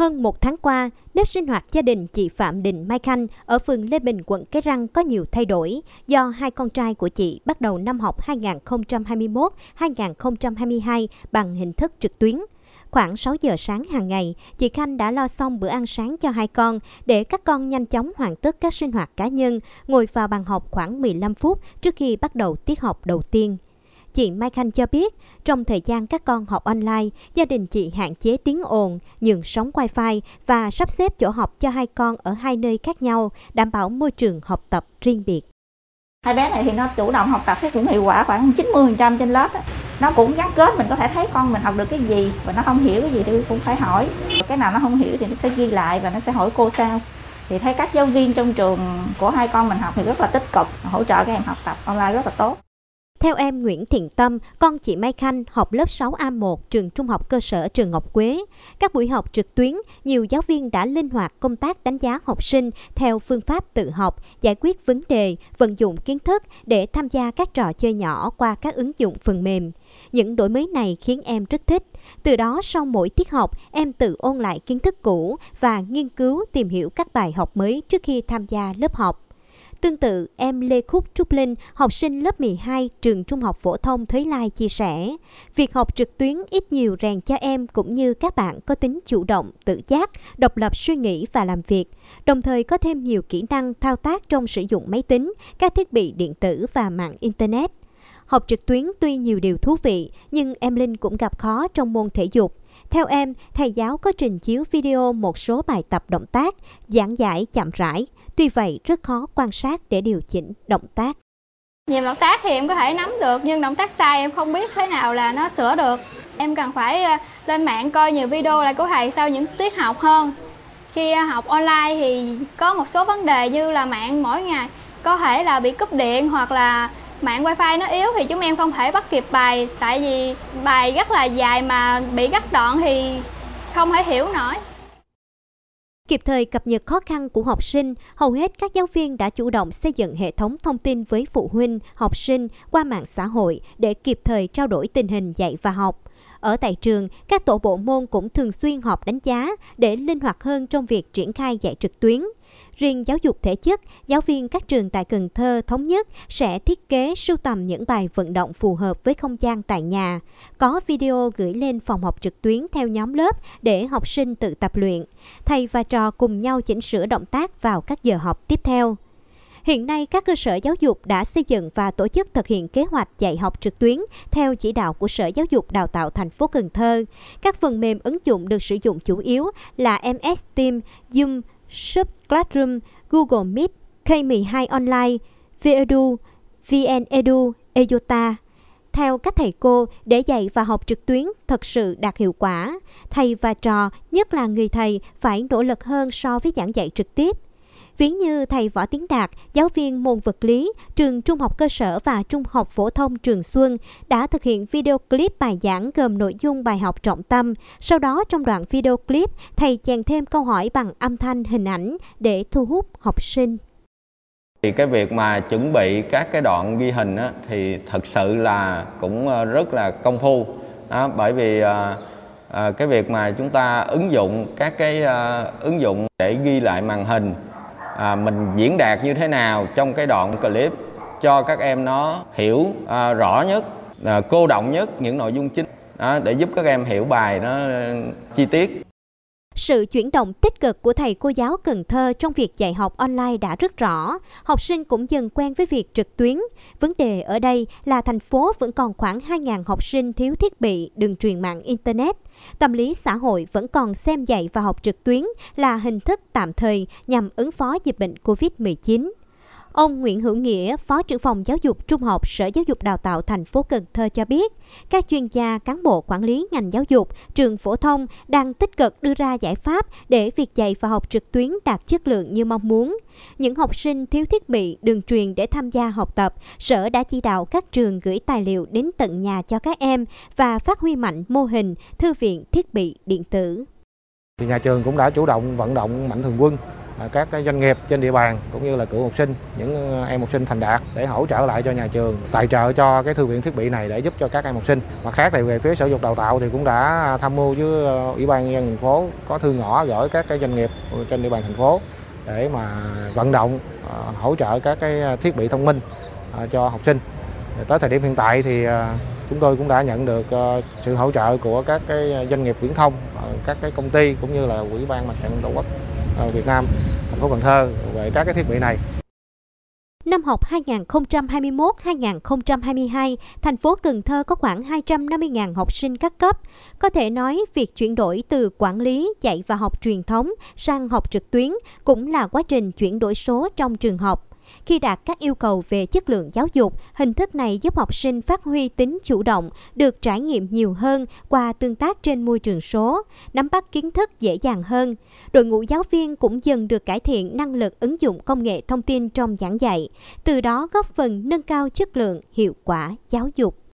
Hơn một tháng qua, nếp sinh hoạt gia đình chị Phạm Đình Mai Khanh ở phường Lê Bình, quận Cái Răng có nhiều thay đổi do hai con trai của chị bắt đầu năm học 2021-2022 bằng hình thức trực tuyến. Khoảng 6 giờ sáng hàng ngày, chị Khanh đã lo xong bữa ăn sáng cho hai con để các con nhanh chóng hoàn tất các sinh hoạt cá nhân, ngồi vào bàn học khoảng 15 phút trước khi bắt đầu tiết học đầu tiên. Chị Mai Khanh cho biết, trong thời gian các con học online, gia đình chị hạn chế tiếng ồn, nhường sóng wifi và sắp xếp chỗ học cho hai con ở hai nơi khác nhau, đảm bảo môi trường học tập riêng biệt. Hai bé này thì nó chủ động học tập thấy cũng hiệu quả khoảng 90% trên lớp. Nó cũng gắn kết mình có thể thấy con mình học được cái gì và nó không hiểu cái gì thì cũng phải hỏi. Cái nào nó không hiểu thì nó sẽ ghi lại và nó sẽ hỏi cô sao Thì thấy các giáo viên trong trường của hai con mình học thì rất là tích cực, hỗ trợ các em học tập online rất là tốt. Theo em Nguyễn Thiện Tâm, con chị Mai Khanh học lớp 6A1 trường Trung học cơ sở trường Ngọc Quế. Các buổi học trực tuyến, nhiều giáo viên đã linh hoạt công tác đánh giá học sinh theo phương pháp tự học, giải quyết vấn đề, vận dụng kiến thức để tham gia các trò chơi nhỏ qua các ứng dụng phần mềm. Những đổi mới này khiến em rất thích. Từ đó sau mỗi tiết học, em tự ôn lại kiến thức cũ và nghiên cứu tìm hiểu các bài học mới trước khi tham gia lớp học. Tương tự, em Lê Khúc Trúc Linh, học sinh lớp 12 trường Trung học phổ thông Thới Lai chia sẻ, việc học trực tuyến ít nhiều rèn cho em cũng như các bạn có tính chủ động, tự giác, độc lập suy nghĩ và làm việc, đồng thời có thêm nhiều kỹ năng thao tác trong sử dụng máy tính, các thiết bị điện tử và mạng Internet. Học trực tuyến tuy nhiều điều thú vị, nhưng em Linh cũng gặp khó trong môn thể dục. Theo em, thầy giáo có trình chiếu video một số bài tập động tác, giảng giải chậm rãi, Tuy vậy, rất khó quan sát để điều chỉnh động tác. Nhiều động tác thì em có thể nắm được, nhưng động tác sai em không biết thế nào là nó sửa được. Em cần phải ờ, lên mạng coi nhiều video lại của thầy sau những tiết học hơn. Khi ờ, học online thì có một số vấn đề như là mạng mỗi ngày có thể là bị cúp điện hoặc là mạng wifi nó yếu thì chúng em không thể bắt kịp bài tại vì bài rất là dài mà bị gắt đoạn thì không thể hiểu nổi. Kịp thời cập nhật khó khăn của học sinh, hầu hết các giáo viên đã chủ động xây dựng hệ thống thông tin với phụ huynh, học sinh qua mạng xã hội để kịp thời trao đổi tình hình dạy và học. Ở tại trường, các tổ bộ môn cũng thường xuyên họp đánh giá để linh hoạt hơn trong việc triển khai dạy trực tuyến. Riêng giáo dục thể chất, giáo viên các trường tại Cần Thơ thống nhất sẽ thiết kế sưu tầm những bài vận động phù hợp với không gian tại nhà. Có video gửi lên phòng học trực tuyến theo nhóm lớp để học sinh tự tập luyện. Thầy và trò cùng nhau chỉnh sửa động tác vào các giờ học tiếp theo. Hiện nay, các cơ sở giáo dục đã xây dựng và tổ chức thực hiện kế hoạch dạy học trực tuyến theo chỉ đạo của Sở Giáo dục Đào tạo thành phố Cần Thơ. Các phần mềm ứng dụng được sử dụng chủ yếu là MS Team, Zoom, Sub Classroom, Google Meet, K12 Online, Vedu, VnEdu, Eyota. Theo các thầy cô, để dạy và học trực tuyến thật sự đạt hiệu quả, thầy và trò, nhất là người thầy, phải nỗ lực hơn so với giảng dạy trực tiếp. Ví như thầy Võ Tiến Đạt, giáo viên môn vật lý, trường trung học cơ sở và trung học phổ thông Trường Xuân đã thực hiện video clip bài giảng gồm nội dung bài học trọng tâm. Sau đó trong đoạn video clip, thầy chèn thêm câu hỏi bằng âm thanh hình ảnh để thu hút học sinh. Thì cái việc mà chuẩn bị các cái đoạn ghi hình á, thì thật sự là cũng ờ, rất là công phu đó, bởi vì à, à, cái việc mà chúng ta ứng dụng các cái à, ứng dụng để ghi lại màn hình à, mình diễn đạt như thế nào trong cái đoạn clip cho các em nó hiểu à, rõ nhất à, cô động nhất những nội dung chính đó, để giúp các em hiểu bài nó chi tiết sự chuyển động tích cực của thầy cô giáo Cần Thơ trong việc dạy học online đã rất rõ. Học sinh cũng dần quen với việc trực tuyến. Vấn đề ở đây là thành phố vẫn còn khoảng 2.000 học sinh thiếu thiết bị, đường truyền mạng Internet. Tâm lý xã hội vẫn còn xem dạy và học trực tuyến là hình thức tạm thời nhằm ứng phó dịch bệnh COVID-19. Ông Nguyễn Hữu Nghĩa, Phó trưởng phòng giáo dục trung học Sở Giáo dục Đào tạo thành phố Cần Thơ cho biết, các chuyên gia, cán bộ quản lý ngành giáo dục, trường phổ thông đang tích cực đưa ra giải pháp để việc dạy và học trực tuyến đạt chất lượng như mong muốn. Những học sinh thiếu thiết bị đường truyền để tham gia học tập, Sở đã chỉ đạo các trường gửi tài liệu đến tận nhà cho các em và phát huy mạnh mô hình thư viện thiết bị điện tử. Thì nhà trường cũng đã chủ động vận động mạnh thường quân À, các cái doanh nghiệp trên địa bàn cũng như là cựu học sinh, những ờ, em học sinh thành đạt để hỗ trợ lại cho nhà trường, tài trợ cho cái thư viện thiết bị này để giúp cho các em học sinh. Mặt khác thì về phía Sở Dục Đào tạo thì cũng đã à, tham mưu với ờ, Ủy ban nhân dân thành phố có thư ngõ gửi các cái doanh nghiệp trên địa bàn thành phố để mà vận động ờ, hỗ trợ các cái thiết bị thông minh cho học sinh. Tới thời điểm hiện tại thì chúng tôi cũng đã nhận được sự hỗ trợ của các cái doanh nghiệp viễn thông, các cái công ty cũng như là ủy ban mặt trận tổ quốc Việt Nam thành phố Cần Thơ về các cái thiết bị này. Năm học 2021-2022, thành phố Cần Thơ có khoảng 250.000 học sinh các cấp. Có thể nói, việc chuyển đổi từ quản lý, dạy và học truyền thống sang học trực tuyến cũng là quá trình chuyển đổi số trong trường học. Khi đạt các yêu cầu về chất lượng giáo dục, hình thức này giúp học sinh phát huy tính chủ động, được trải nghiệm nhiều hơn qua tương tác trên môi trường số, nắm bắt kiến thức dễ dàng hơn. Đội ngũ giáo viên cũng dần được cải thiện năng lực ứng dụng công nghệ thông tin trong giảng dạy, từ đó góp phần nâng cao chất lượng, hiệu quả giáo dục.